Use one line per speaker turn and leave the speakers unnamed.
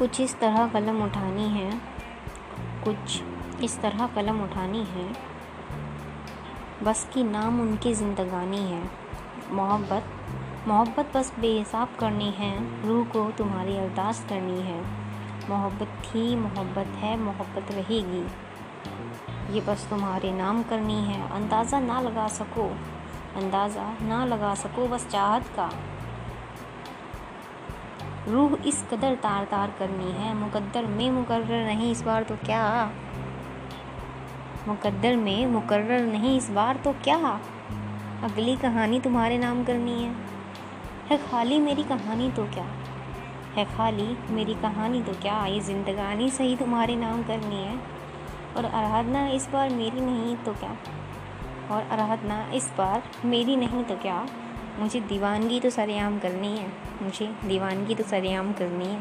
कुछ इस तरह कलम उठानी है। कुछ इस तरह कलम उठानी है। बस की नाम उनकी ज़िंदगानी है। मोहब्बत मोहब्बत बस बेहिसाब करनी है। रूह को तुम्हारी अरदास करनी है। मोहब्बत थी, मोहब्बत है, मोहब्बत रहेगी। ये बस तुम्हारे नाम करनी है। अंदाज़ा ना लगा सको। अंदाज़ा ना लगा सको बस चाहत का। रूह इस कदर तार तार करनी है। मुकद्दर में मुकर्र नहीं इस बार तो क्या? मुकद्दर में मुकर्र नहीं इस बार तो क्या? अगली कहानी तुम्हारे नाम करनी है। है खाली मेरी कहानी तो क्या? है खाली मेरी कहानी तो क्या? ये ज़िंदगानी सही तुम्हारे नाम करनी है। और आराधना इस बार मेरी नहीं तो क्या? और आराधना इस बार मेरी नहीं तो क्या? मुझे दीवानगी तो सरेआम करनी है। मुझे दीवानगी तो सरेआम करनी है।